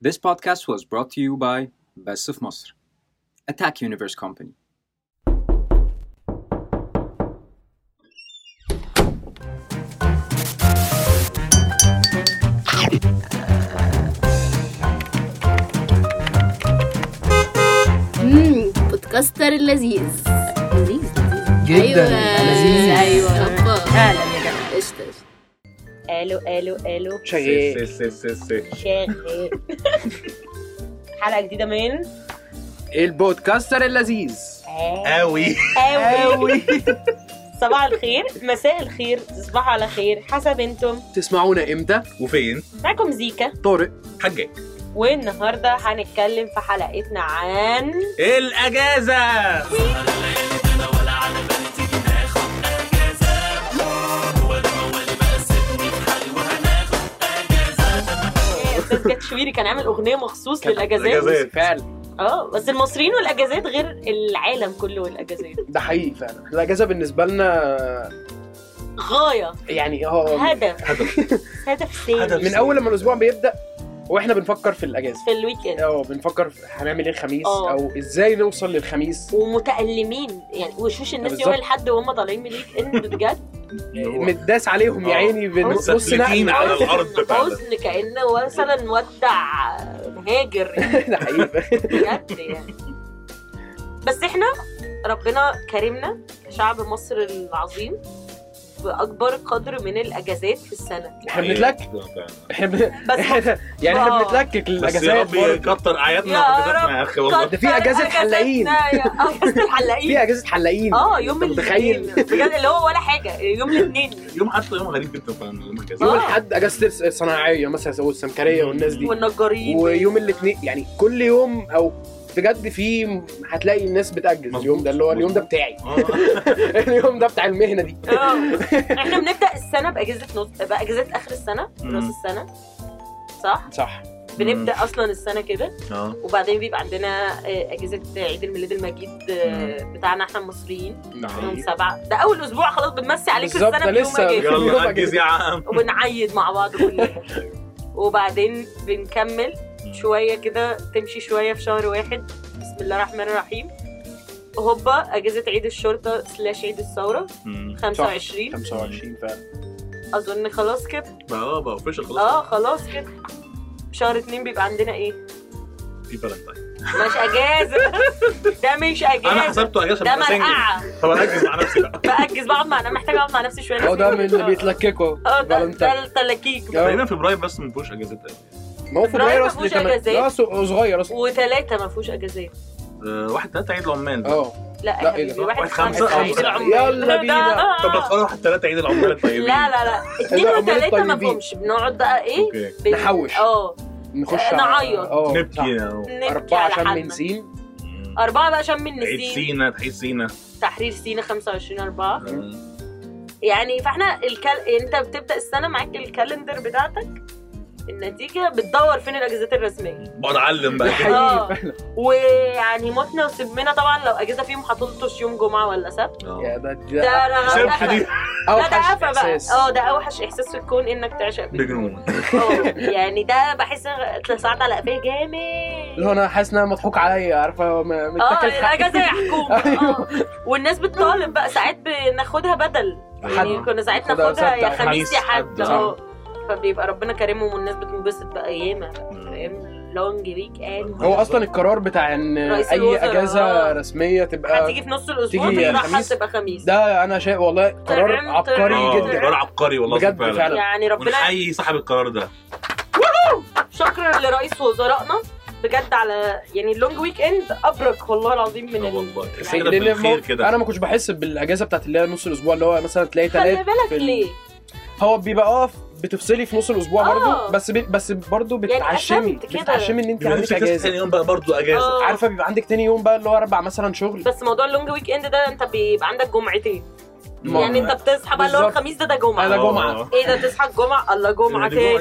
This podcast was brought to you by Best of Masr, Attack Universe Company. امم بودكاستر اللذيذ لذيذ جدا ايوه لذيذ ايوه هوبا. اهلا يا جماعه قشطة ألو ألو ألو. شغال سي سي سي شغال حلقة جديدة من؟ ال podcaster اللذيذ. قوي قوي صباح الخير مساء الخير تصبحوا على خير. حسب أنتم. تسمعونا إمتى؟ وفين؟ معاكم زيكا. طارق. حجاج. والنهاردة هنتكلم في حلقتنا عن الأجازة. أستاذ كاتشويري كان عامل أغنية مخصوص للأجازات. فعلا. آه بس المصريين والأجازات غير العالم كله والأجازات. ده حقيقي فعلا. الأجازة بالنسبة لنا غاية. يعني آه هدف. هدف. هدف. من أول لما الأسبوع بيبدأ وإحنا بنفكر في الأجازة. في ال week آه بنفكر في هنعمل إيه الخميس آه. أو إزاي نوصل للخميس. ومتألمين. يعني وشوش الناس. يوم الأحد وهم طالعين من ال weekend بجد. متداس عليهم يا آه. عيني بنبص على الأرض حزن كأنه مثلا ودع مهاجر يعني ده حقيقي بجد يعني. بس إحنا ربنا كرمنا كشعب مصر العظيم بأكبر قدر من الأجازات في السنة. إحنا بنتلكك إحنا بن... بس إحنا يعني إحنا آه. بنتلكك بس يا الأجازات رب. يكتر اعيادنا يا أخي والله. ده في أجازة كتر حلاقين. أجازاتنا يا- آه أجازة في الحلاقين أجازة حلاقين. آه يوم متخيل الاثنين. بجد اللي هو ولا حاجة. يوم الاثنين. يوم حتى يوم غريب جدا فعلا يوم اجازه. الأحد أجازة الصناعية مثلا والسمكريه والناس دي. والنجارين. ويوم الاثنين يعني كل يوم أو بجد في هتلاقي الناس بتأجز. اليوم ده اللي هو اليوم ده. بتاعي. آه. اليوم ده بتاع المهنة دي. آه. إحنا بنبدأ السنة بأجازة نص بأجازات آخر السنة. نص السنة. صح؟ صح. بنبدأ أصلا السنة كده. آه. وبعدين بيبقى عندنا آه، أجازة عيد الميلاد المجيد آه، بتاعنا إحنا المصريين. يوم سبعة. ده أول أسبوع خلاص بنمسي عليك بالظبط، السنة ده بيوم لسه. يلا. انجز يا عم. وبنعيد مع بعض كلنا. وبعدين بنكمل. شوية كده تمشي شوية في شهر واحد. بسم الله الرحمن الرحيم. هوبا أجازة عيد الشرطة slash عيد الثورة. مم. 25 25 فعلا. أظن خلاص كده. بقى آه بقى official خلاص. آه خلاص كده. شهر اتنين بيبقى عندنا إيه؟ في فالنتاين مش أجازة. ده مش أنا أجازة. حسبته أجازة ده مرقعة. طب اركز مع نفسي بقى. بأجز بقعد مع أنا محتاجه أقعد مع نفسي شوية. هو ده من اللي. بيتلككوا. آه ده آه. تقريبا فبراير بس ما فيهوش اجازات ما هو فبراير فبراير ما أصلا فيهوش. لا سو- صغير أصلا وثلاثة ما فيهوش أجازات آه، واحد ثلاثة عيد العمال. آه لا لا،؟ حبيبي واحد خمسة خمسة، عيد. العمال يلا بينا. طب بتفرج واحد ثلاثة عيد العمال الطيبين لا لا لا اتنين العمال وثلاثة ما. فيهمش بنقعد بقى إيه نحوش. آه نخش آه، على- نعيط. نبكي أربعة. من سين. أربعة بقى شم عيد النسيم سينا عيد سينا تحرير سينا 25 أربعة آه. يعني فإحنا الكال... أنت بتبدأ السنة معاك الكالندر بتاعتك النتيجة بتدور فين الاجازات الرسمية. بقعد اعلم بقى. آه. فعلا. ويعني موتنا وسمنا طبعا لو اجازه فيهم هتلطش يوم جمعة ولا سبت. يا آه. ده ده ده قفا. ده قفا بقى. آه ده أوحش إحساس في الكون إنك تعشق بجنون. آه يعني ده بحس اتلسعت على قفايا جامد. اللي هو أنا حاسس ان أنا مضحوك عليا عارفة؟ آه الاجازه يا حكومه أيوه. آه. والناس بتطالب بقى. ساعات بناخدها بدل. يعني. كنا ساعات ناخدها يا خميس يا حد، آه. فبيبقى ربنا كرمهم والناس بتنبسط بقى. فاهم؟ long weekend هو أصلا القرار بتاع إن أي أجازة آه. رسمية تبقى هتيجي في نص الأسبوع؟ تيجي تيجي راح خميس. تبقى خميس. ده أنا شايف والله قرار عبقري. آه، جدا. قرار عبقري والله بجد فعلا. فعلا. يعني ربنا ونحيي صاحب القرار ده. شكرا لرئيس وزرائنا. بجد على يعني ال long weekend أبرك والله العظيم من ال... والله يعني كده. أنا ما كنتش بحس بالأجازة بتاعت اللي هي نص الأسبوع اللي هو مثلا تلاقي خلي تلات بالك ليه؟ هو بيبقى آه بتفصلي في نص الأسبوع آه. برضه بس بي بس برضه بتعشمي قسمت كده. بتعشمي إن أنت عندك أجازة تاني يوم بقى برضه أجازة آه. عارفة بيبقى عندك تاني يوم بقى اللي هو أربع مثلا شغل بس موضوع ال long weekend ده أنت بيبقى عندك جمعتين يعني انت بتصحى بقى اللي هو. الخميس ده ده جمعة ده آه. جمعة. إيه ده تصحى الجمعة الله جمعة دي تاني؟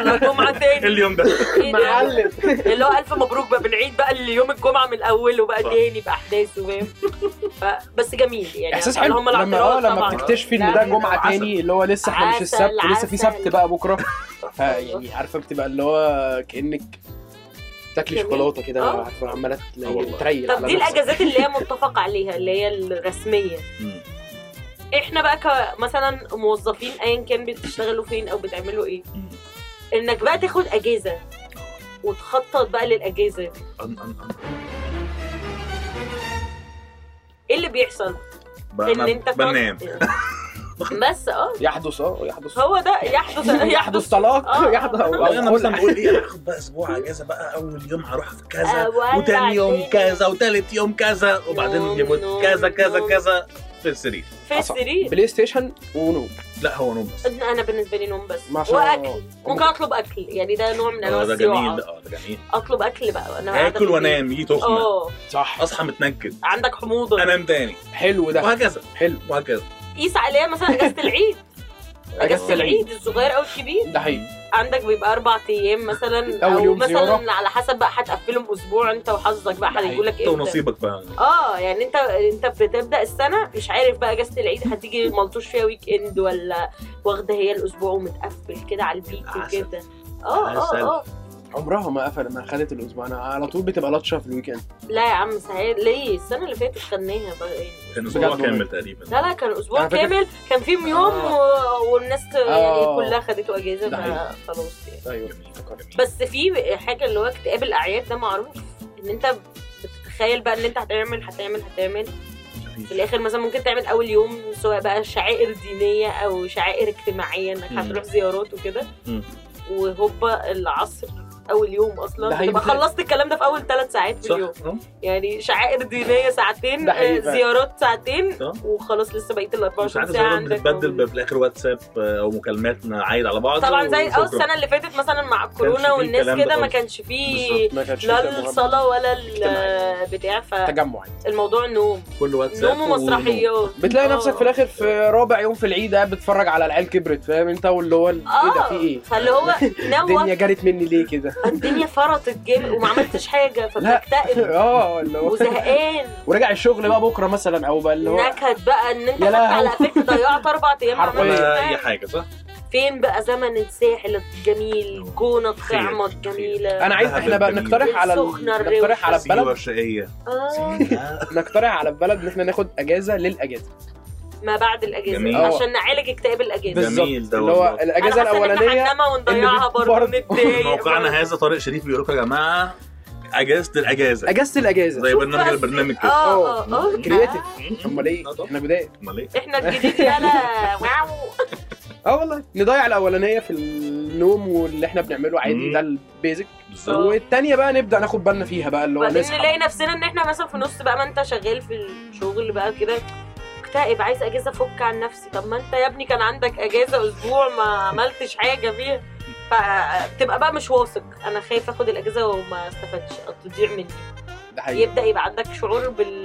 الله جمعة تاني اليوم ده إيه ده معلم اللي هو ألف مبروك بقى بنعيد بقى اليوم الجمعة من اوله بقى صح. تاني باحداثه فاهم بس جميل يعني إحساس حلو هم لما آه لما. بتكتشفي إن ده جمعة. تاني اللي هو لسه إحنا مش السبت لسه في. سبت بقى بكرة يعني عارفة بتبقى اللي هو كأنك تاكلي. شوكولاتة كده آه. عماله آه. تريل طب دي. الأجازات اللي هي متفق عليها اللي هي الرسمية. إحنا بقى كمثلا موظفين ايا كان بتشتغلوا فين أو بتعملوا إيه. إنك بقى تاخد أجازة وتخطط بقى للأجازة. إيه اللي بيحصل بقى إن أنت بنام بس آه يحدث آه يحدث هو ده يحدث يحدث طلاق آه. يحدث أنا مثلا بقول إيه هاخد بقى أسبوع أجازة بقى أول يوم هروح في كذا وتاني يوم. كذا وتالت يوم كذا وبعدين يوم كذا كذا. كذا في السرير. في السرير؟ PlayStation ونوم لا هو نوم بس أنا بالنسبة لي نوم بس. ما شاء الله. وأكل. ممكن أطلب أكل. يعني ده نوع من أنواع آه ده جميل. الصياعه ده آه ده جميل. أطلب أكل بقى. أنا قاعدة اكل. وانام يجي تخمه آه صح. أصحى متنكد. عندك حموضة. أنام تاني. حلو ده. وهكذا. حلو. وهكذا. قيس عليها مثلا إجازة العيد. أجازة العيد. الصغير أو الكبير ده حقيقي عندك بيبقى أربع أيام مثلا أو يوم مثلا زيارة. على حسب بقى هتقفلهم أسبوع أنت وحظك بقى. هيجوا لك انت إمتى ونصيبك بقى آه يعني أنت أنت بتبدأ السنة مش عارف بقى أجازة العيد هتيجي ملطوش فيها weekend ولا واخدة هي الأسبوع ومتقفل كده على البيت. وكده آه. آه آه عمرها ما قفل ما خدت الأسبوع أنا على طول بتبقى لطشه في ال weekend لا يا عم سهل ليه السنة اللي فاتت خدناها بقى يعني كان أسبوع كامل تقريبا لا لا كان أسبوع كامل كان فيهم يوم آه. و... والناس يعني آه. كلها خدته أجازة. فخلاص يعني أيوه. بس في حاجة اللي هو اكتئاب الأعياد ده معروف إن أنت بتتخيل بقى إن أنت هتعمل هتعمل هتعمل في الآخر مثلا ممكن تعمل أول يوم سواء بقى شعائر دينية أو شعائر اجتماعية إنك. هتروح زيارات وكده. وهوبا العصر أول يوم أصلا. ده حقيقي تبقى بتلاقي- خلصت الكلام ده في أول ثلاث ساعات في اليوم. آه. يعني شعائر دينية ساعتين ده حقيقي آه، فعلا. زيارات ساعتين صح. وخلاص لسه بقيه ال 24 ساعات ساعة. عندك بتتبدل. في الآخر واتساب آه، أو مكالمات نعايد على بعض. طبعا زي آه. السنة اللي فاتت مثلا مع فيه الكورونا والناس كده ما. كانش فيه ما لا الصلاة ولا. البتاع تجمع. فالموضوع نوم. كل واتساب نوم ومسرحيات. بتلاقي آه. نفسك في الآخر في رابع يوم في العيد قاعد بتتفرج على العيال كبرت فاهم؟ انت واللي هو إيه ده؟ في إيه؟ فاللي هو الدنيا جرت مني ليه كده؟ الدنيا فرطت جامد وما عملتش حاجة فبتكتئب آه اللي هو وزهقان وراجع الشغل بقى بكرة مثلا أو بقى اللي هو نكد بقى إن أنت. على قفاك ضيعت أربع أيام ما حرفياً. أي. حاجة صح؟ فين بقى زمن الساحل الجميل جونة الطعمه خير. الجميله أنا عايز إحنا بقى. نقترح على نقترح على البلد آه. نقترح على البلد إن إحنا ناخد أجازة للأجازة ما بعد الأجازة جميل. عشان نعالج اكتئاب الأجازة. بالظبط. جميل ده اللي هو. الأجازة الأولانية هننامها ونضيعها برضه نتضايق موقعنا هذا طارق شريف بيقول لكم يا جماعة أجازة الأجازة. أجازة الأجازة. زي برنامج البرنامج كده. آه آه آه creative أمال إيه؟ آه. إحنا بدايه أمال إيه؟ إحنا الجديد يالا. wow. آه والله. نضيع الأولانية في النوم واللي إحنا بنعمله عادي. ده ال basic بالظبط. والتانية بقى نبدأ ناخد بالنا فيها بقى اللي هو نلاقي نفسنا إن إحنا مثلا في نص بقى ما أنت شغال في الشغل بقى كده مكتئب عايز اجازه أفك عن نفسي. طب ما أنت يا ابني كان عندك اجازه أسبوع ما عملتش حاجة فيها فبتبقى بقى مش واثق. أنا خايف آخد الاجازه وما استفادش أو تضيع مني. ده حقيقي. يبدأ يبقى عندك شعور بال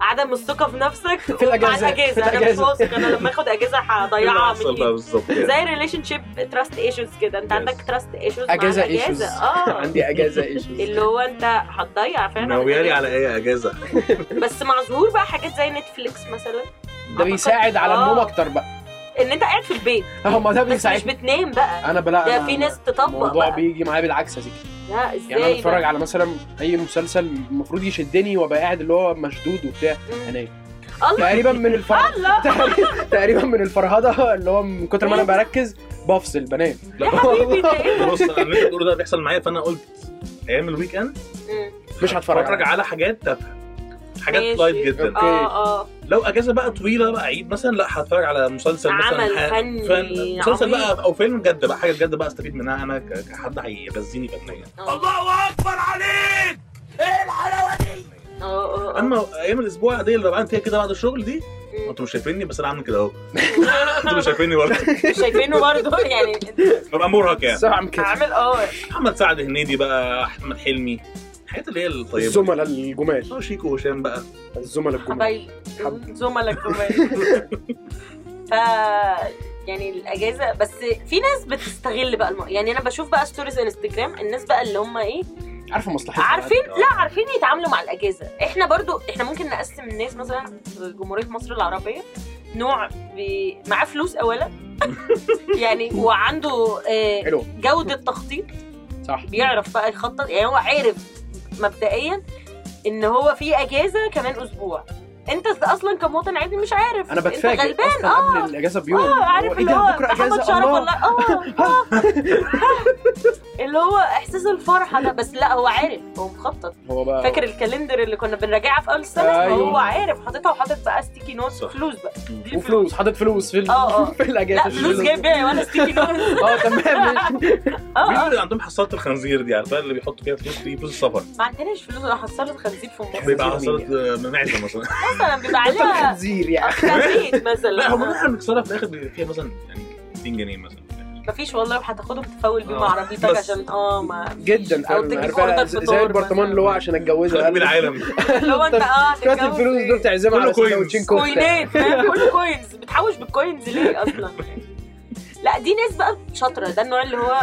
عدم الثقة في نفسك في الأجازة، مع الأجازة. في أنا مش الأجازة. واثق أنا لما آخد أجازة هضيعها بقى مني كده. زي relationship trust issues كده. أنت. عندك trust issues أجازة issues آه. عندي أجازة issues اللي هو أنت هتضيع فعلا ناويالي. على إيه؟ أجازة؟ بس مع ظهور بقى حاجات زي نتفليكس مثلا. ده بيساعد على آه. النوم أكتر بقى. إن أنت قاعد في البيت. آه ما ده بس مش بيساعد بتنام بقى. أنا بلا ده في ناس تطبق الموضوع بقى. بيجي معايا بالعكس يا زكي. لا إزاي يعني أنا بتفرج؟ على مثلا أي مسلسل المفروض يشدني وأبقى قاعد اللي هو مشدود وبتاع. انام الله تقريبا من الفرهده الله تقريبا من الفرهدة اللي هو من كتر ما أنا بركز بفصل بنام يا حبيبي إيه بص أنا اللي بتقوله ده بيحصل معايا فأنا قلت أيام ال weekend. مش هتفرج على حاجات تافهة حاجات. light جدا. آه آه لو أجازة بقى طويلة بقى عيد مثلا لأ هتفرج على مسلسل مثلا عمل فني فن مسلسل عميق. بقى أو فيلم جد بقى حاجة جد بقى أستفيد منها أنا كحد هيغذيني فنيا. آه. الله أكبر عليك! إيه الحلاوة دي؟ آه آه أما أيام الأسبوع العاديه اللي ببقى فيها كده بعد الشغل دي. أنتوا مش شايفيني بس أنا عامل كده أهو. أنتوا مش شايفيني برضه. مش شايفينه برضه؟ يعني ببقى مرهق يعني. كده. عامل آه. محمد سعد هنيدي بقى أحمد حلمي. الحاجات اللي هي الطيبة الزملاء الجمال. آه شيكو وهشام بقى. الزملاء الجمال. حبايبي حب. زملاء كمان ف يعني الأجازة بس في ناس بتستغل بقى الم... يعني أنا بشوف بقى ستوريز انستجرام الناس بقى اللي هم إيه؟ عارفة مصلحتها عارفين؟ لا عارفين يتعاملوا مع الأجازة. إحنا برضو إحنا ممكن نقسم الناس مثلا في جمهورية مصر العربية. نوع بي... معاه فلوس اولا. يعني وعنده آه، جودة تخطيط. صح. بيعرف بقى يخطط. يعني هو عارف مبدئيا إن هو في أجازة كمان أسبوع. أنت أصلا كمواطن عادي مش عارف. أنا بتفاجئ غلبان. أصلا آه. قبل الأجازة بيوم. آه عارف إيه اللي هو بكرة أجازة؟ الله. آه. آه. اللي هو إحساس الفرحة ده بس لا هو عارف هو مخطط. هو بقى فاكر ال calendar اللي كنا بنراجعها في أول السنة أيوة. هو عارف حاططها وحاطط بقى sticky note صح. فلوس بقى. دي وفلوس حاطط فلوس في آه، آه. في الأجازة. لا فلوس جايب بيها ولا sticky note آه تمام. ماشي. آه. مين اللي عندهم حصالة الخنزير دي؟ عارفة اللي بيحطوا فيها فلوس دي فلوس السفر. ما عندناش فلوس أنا حصالة خنزير في مصر. بيبقى خنزير حصالة آه، معده مثلا. مثلا بيبقى عليها خنزير يعني. خفيف مثلا. لا هم إحنا بنكسرها في الآخر بيبقى فيها مثلا يعني 200 جنيه مثلا. مفيش والله هتاخدهم تفول بيهم آه. عربيتك بس. عشان آه ما جدا تجيب زي البرطمان. اللي هو عشان أتجوزها خرب العالم لو أنت آه شوية الفلوس؟ دول تعزمها على كوينز. سندوتشين كفتة كوينات فاهم كله كوينز بتحوش بالكوينز ليه أصلا لا دي ناس بقى شاطرة ده النوع اللي هو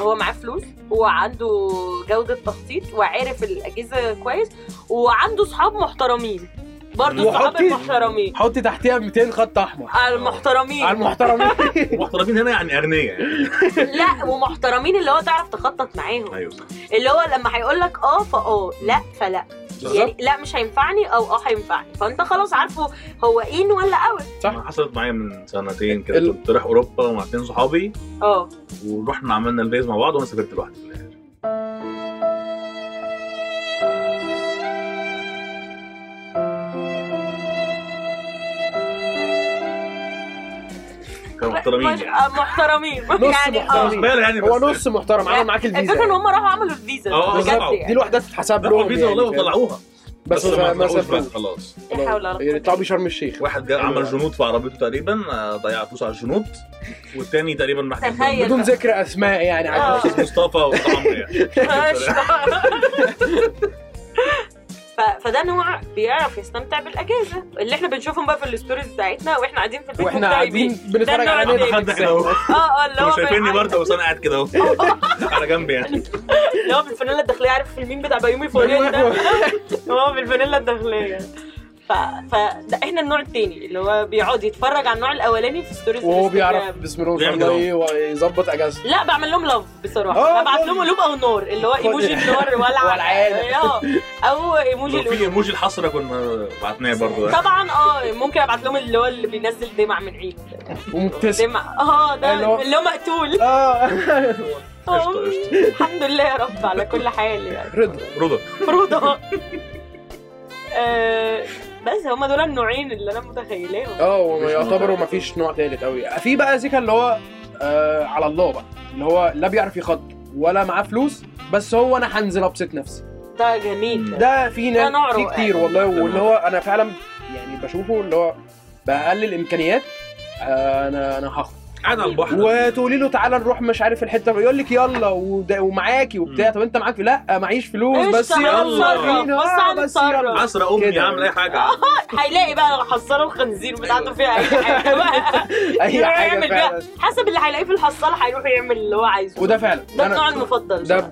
هو معاه فلوس وعنده جودة تخطيط وعارف الأجهزة كويس وعنده صحاب محترمين برضه الصحاب وحطي- المحترمين. حطي تحتيها 200 خط أحمر. على المحترمين. على المحترمين. محترمين هنا يعني اغنياء يعني. لا ومحترمين اللي هو تعرف تخطط معاهم. أيوه. صح اللي هو لما هيقول لك آه فآه. لا فلا. بالظبط. يعني لا مش هينفعني أو آه هينفعني. فأنت خلاص عارفه هو in ولا out صح. حصلت معايا من سنتين كده. كنت رايح أوروبا مع اتنين صحابي. آه. ورحنا عملنا البيز مع بعض وأنا سافرت لوحدي. محترمين. مش- يعني آه، محترمين. نص يعني محترمين. آه بالنسبة يعني هو نص محترم عمل معاك الفيزا الفكرة إن هم راحوا عملوا الفيزا آه، بجد. دي يعني. لوحدها تتحسب لهم الفيزا والله يعني، فاهم؟ وطلعوها. بس بس ما خلاص. لا حول ولا قوة. يطلعوا بشرم الشيخ. واحد جا حلو. عمل. جنوط في عربيته تقريبا آه، ضيع فلوس على الجنوط. والتاني تقريبا تخيل. بدون ذكر أسماء يعني. آه. مصطفى وعمرو يعني. ف- فده نوع بيعرف يستمتع بالأجازة. اللي إحنا بنشوفهم بقى في ال stories بتاعتنا وإحنا قاعدين في البيت وإحنا قاعدين. بنتفرج على حد إحنا اهو آه آه اللي هو شايفيني برضه بس أنا قاعد كده اهو. على جنب يعني. اللي هو بالفانيلا الداخلية عارف في المين بتاع بيومي فؤاد ده؟ هو بالفانيلا الداخلية. ف... فده إحنا النوع التاني اللي هو بيقعد يتفرج على النوع الأولاني في stories وهو. بيعرف بسم الله ما شاء الله. إيه ويظبط أجازته. لا بعمل لهم love بصراحة. آه، ببعت لهم قلوب أو نار اللي هو ايموجي النار ولع والعادة. آه أو ايموجي في ايموجي الحسرة كنا بعتناه برضه طبعا آه ممكن أبعت لهم اللي هو اللي بينزل دمع من عينه ومبتسم دمع. آه ده اللي هو- مقتول. آه. آه،. الحمد لله يا رب على كل حال يعني. رضا. رضا. مفروض آه، بس هما دول النوعين اللي أنا متخيلاهم آه وما مفيش نوع يعتبروا تالت. ما فيش نوع تالت قوي في بقى زيكا اللي هو آه على الله بقى اللي هو لا بيعرف يخط ولا معاه فلوس بس هو أنا هنزل أبسط نفسي ده جميل ده في ناس في. كتير والله. واللي هو أنا فعلا يعني بشوفه اللي هو بقلل الامكانيات آه أنا أنا البحر. وتقولي له تعالى نروح مش عارف الحتة يقول لك يلا ومعاكي وبتاع. طب أنت معاك؟ لا معيش فلوس بس يلا. بس. يلا. عصر أمي. عامل أي حاجة. هيلاقي بقى حصاله الخنزير بتاعته فيها أي حاجة بقى. أي يروح حاجة حسب اللي هيلاقيه في الحصاله هيروح يعمل اللي هو عايزه. وده فعلا. ده النوع المفضل ده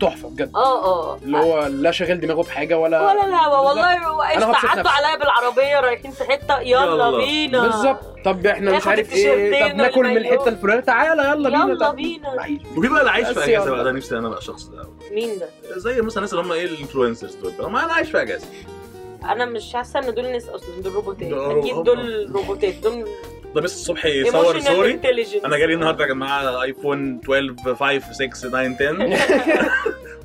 تحفة بجد. آه آه اللي هو لا شاغل دماغه بحاجة ولا ولا الهوا والله أنا قشطة. هبسط عدوا. عليا بالعربية رايحين في حتة. يلا يلا. بينا. بالظبط. طب إحنا مش عارف إيه. طب ناكل من. الحتة الفلانية. تعالى يلا بينا. يلا بينا. وفي بقى اللي عايش في أجازة. بقى ده نفسي أنا بقى الشخص ده. مين ده؟ زي مثلا الناس اللي هم إيه ال influencers دول. ما أنا عايش في أجازة. أنا مش حاسة إن دول ناس أصلا دول روبوتات. أكيد دول روبوتات. دول ده بس الصبح يصور emotional story intelligence أنا جالي النهارده يا جماعة iPhone 12 5 6 9 10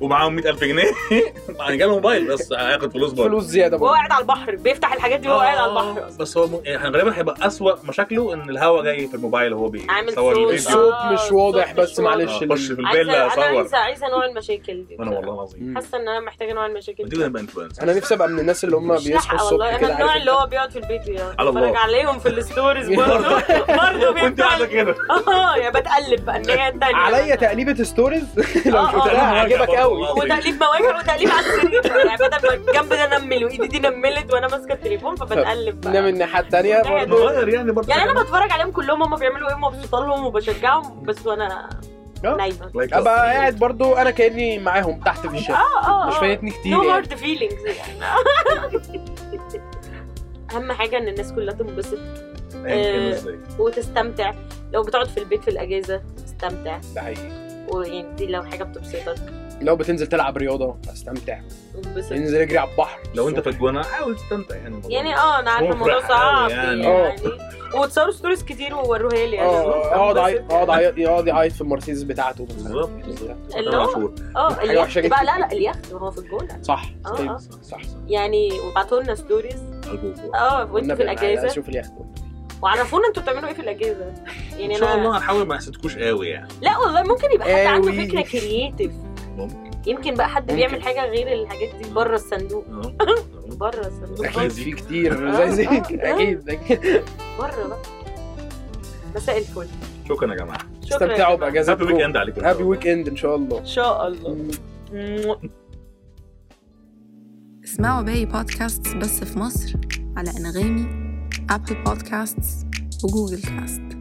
ومعاهم 100000 جنيه. يعني جاله موبايل بس هياخد فلوس برضه. فلوس زيادة وهو برضه. قاعد على البحر بيفتح الحاجات دي وهو قاعد على البحر. آه، بس هو م... يعني غالبا هيبقى أسوأ مشاكله إن الهواء جاي في الموبايل وهو عامل بيصور صوت. الفيديو. الصوت آه، مش واضح مش بس. معلش آه، خش في الفيلا أنا اصور عايزه عايزة نوع المشاكل دي. أنا والله العظيم. حاسة إن أنا محتاجة نوع المشاكل دي. نبقى influencer أنا نفسي أبقى من الناس اللي هم بيصحوا الصبح أنا كده النوع عارف اللي هو بيقعد في البيت يعني على الله. بتفرج عليهم في ال stories برضه. برضه. قاعدة كده. آه يا بتقلب بقى. الناحية التانية عليا تقليبه stories لو آه، شفتها آه. هعجبك قوي وتقليب مواجع وتقليب على السرير. يعني بدل ما الجنب ده نمل وايدي دي نملت وأنا ماسكة التليفون فبتقلب بقى. الناحية الثانية برضه يعني برضه يعني أنا بتفرج عليهم كلهم هم بيعملوا إيه؟ ومبسوطه لهم وبشجعهم بس وأنا آه. نايمة. أبقى قاعد برضو أنا كأني معاهم تحت في الشارع. آه آه مش فايتني كتير no يعني. hard feelings يعني. أهم حاجة إن الناس كلها تنبسط إزاي وتستمتع. لو بتقعد في البيت في الأجازة تستمتع. ده حقيقي. ويعني دي لو حاجة بتبسطك. لو بتنزل تلعب رياضة استمتع. انبسط. انزل اجري على البحر. لو انت في الجونة حاول تستمتع يعني الموضوع. يعني آه أنا عارفة الموضوع صعب يعني. يعني, وتصوروا stories كتير ووروها لي يعني. آه أقعد أقعد عيط يقعد يعيط في المرسيدس بتاعته. بالظبط. اللي هو-. آه اليخت بقى جدا. لا لا اليخت ما هو في الجونة. صح. آه طيب آه. صح يعني وبعتوا لنا stories. آه وانتوا في الأجازة. أشوف اليخت. وعرفونا أنتوا بتعملوا إيه في الأجازة. يعني ان شاء الله هنحاول ما نحسدكوش قوي يعني. لا والله ممكن يبقى حد عنده. فكرة creative ممكن. يمكن بقى حد ممكن. بيعمل حاجة غير الحاجات دي بره الصندوق. آه. بره الصندوق. أكيد زي- في كتير زي آه. أكيد أكيد. بره بقى. مساء الفل. شكرا يا جماعة. شكرا استمتعوا جماعة. happy weekend عليكم. happy weekend إن شاء الله. إن شاء الله. اسمعوا باقي بودكاست بس في مصر على أنغامي ابل بودكاست وجوجل كاست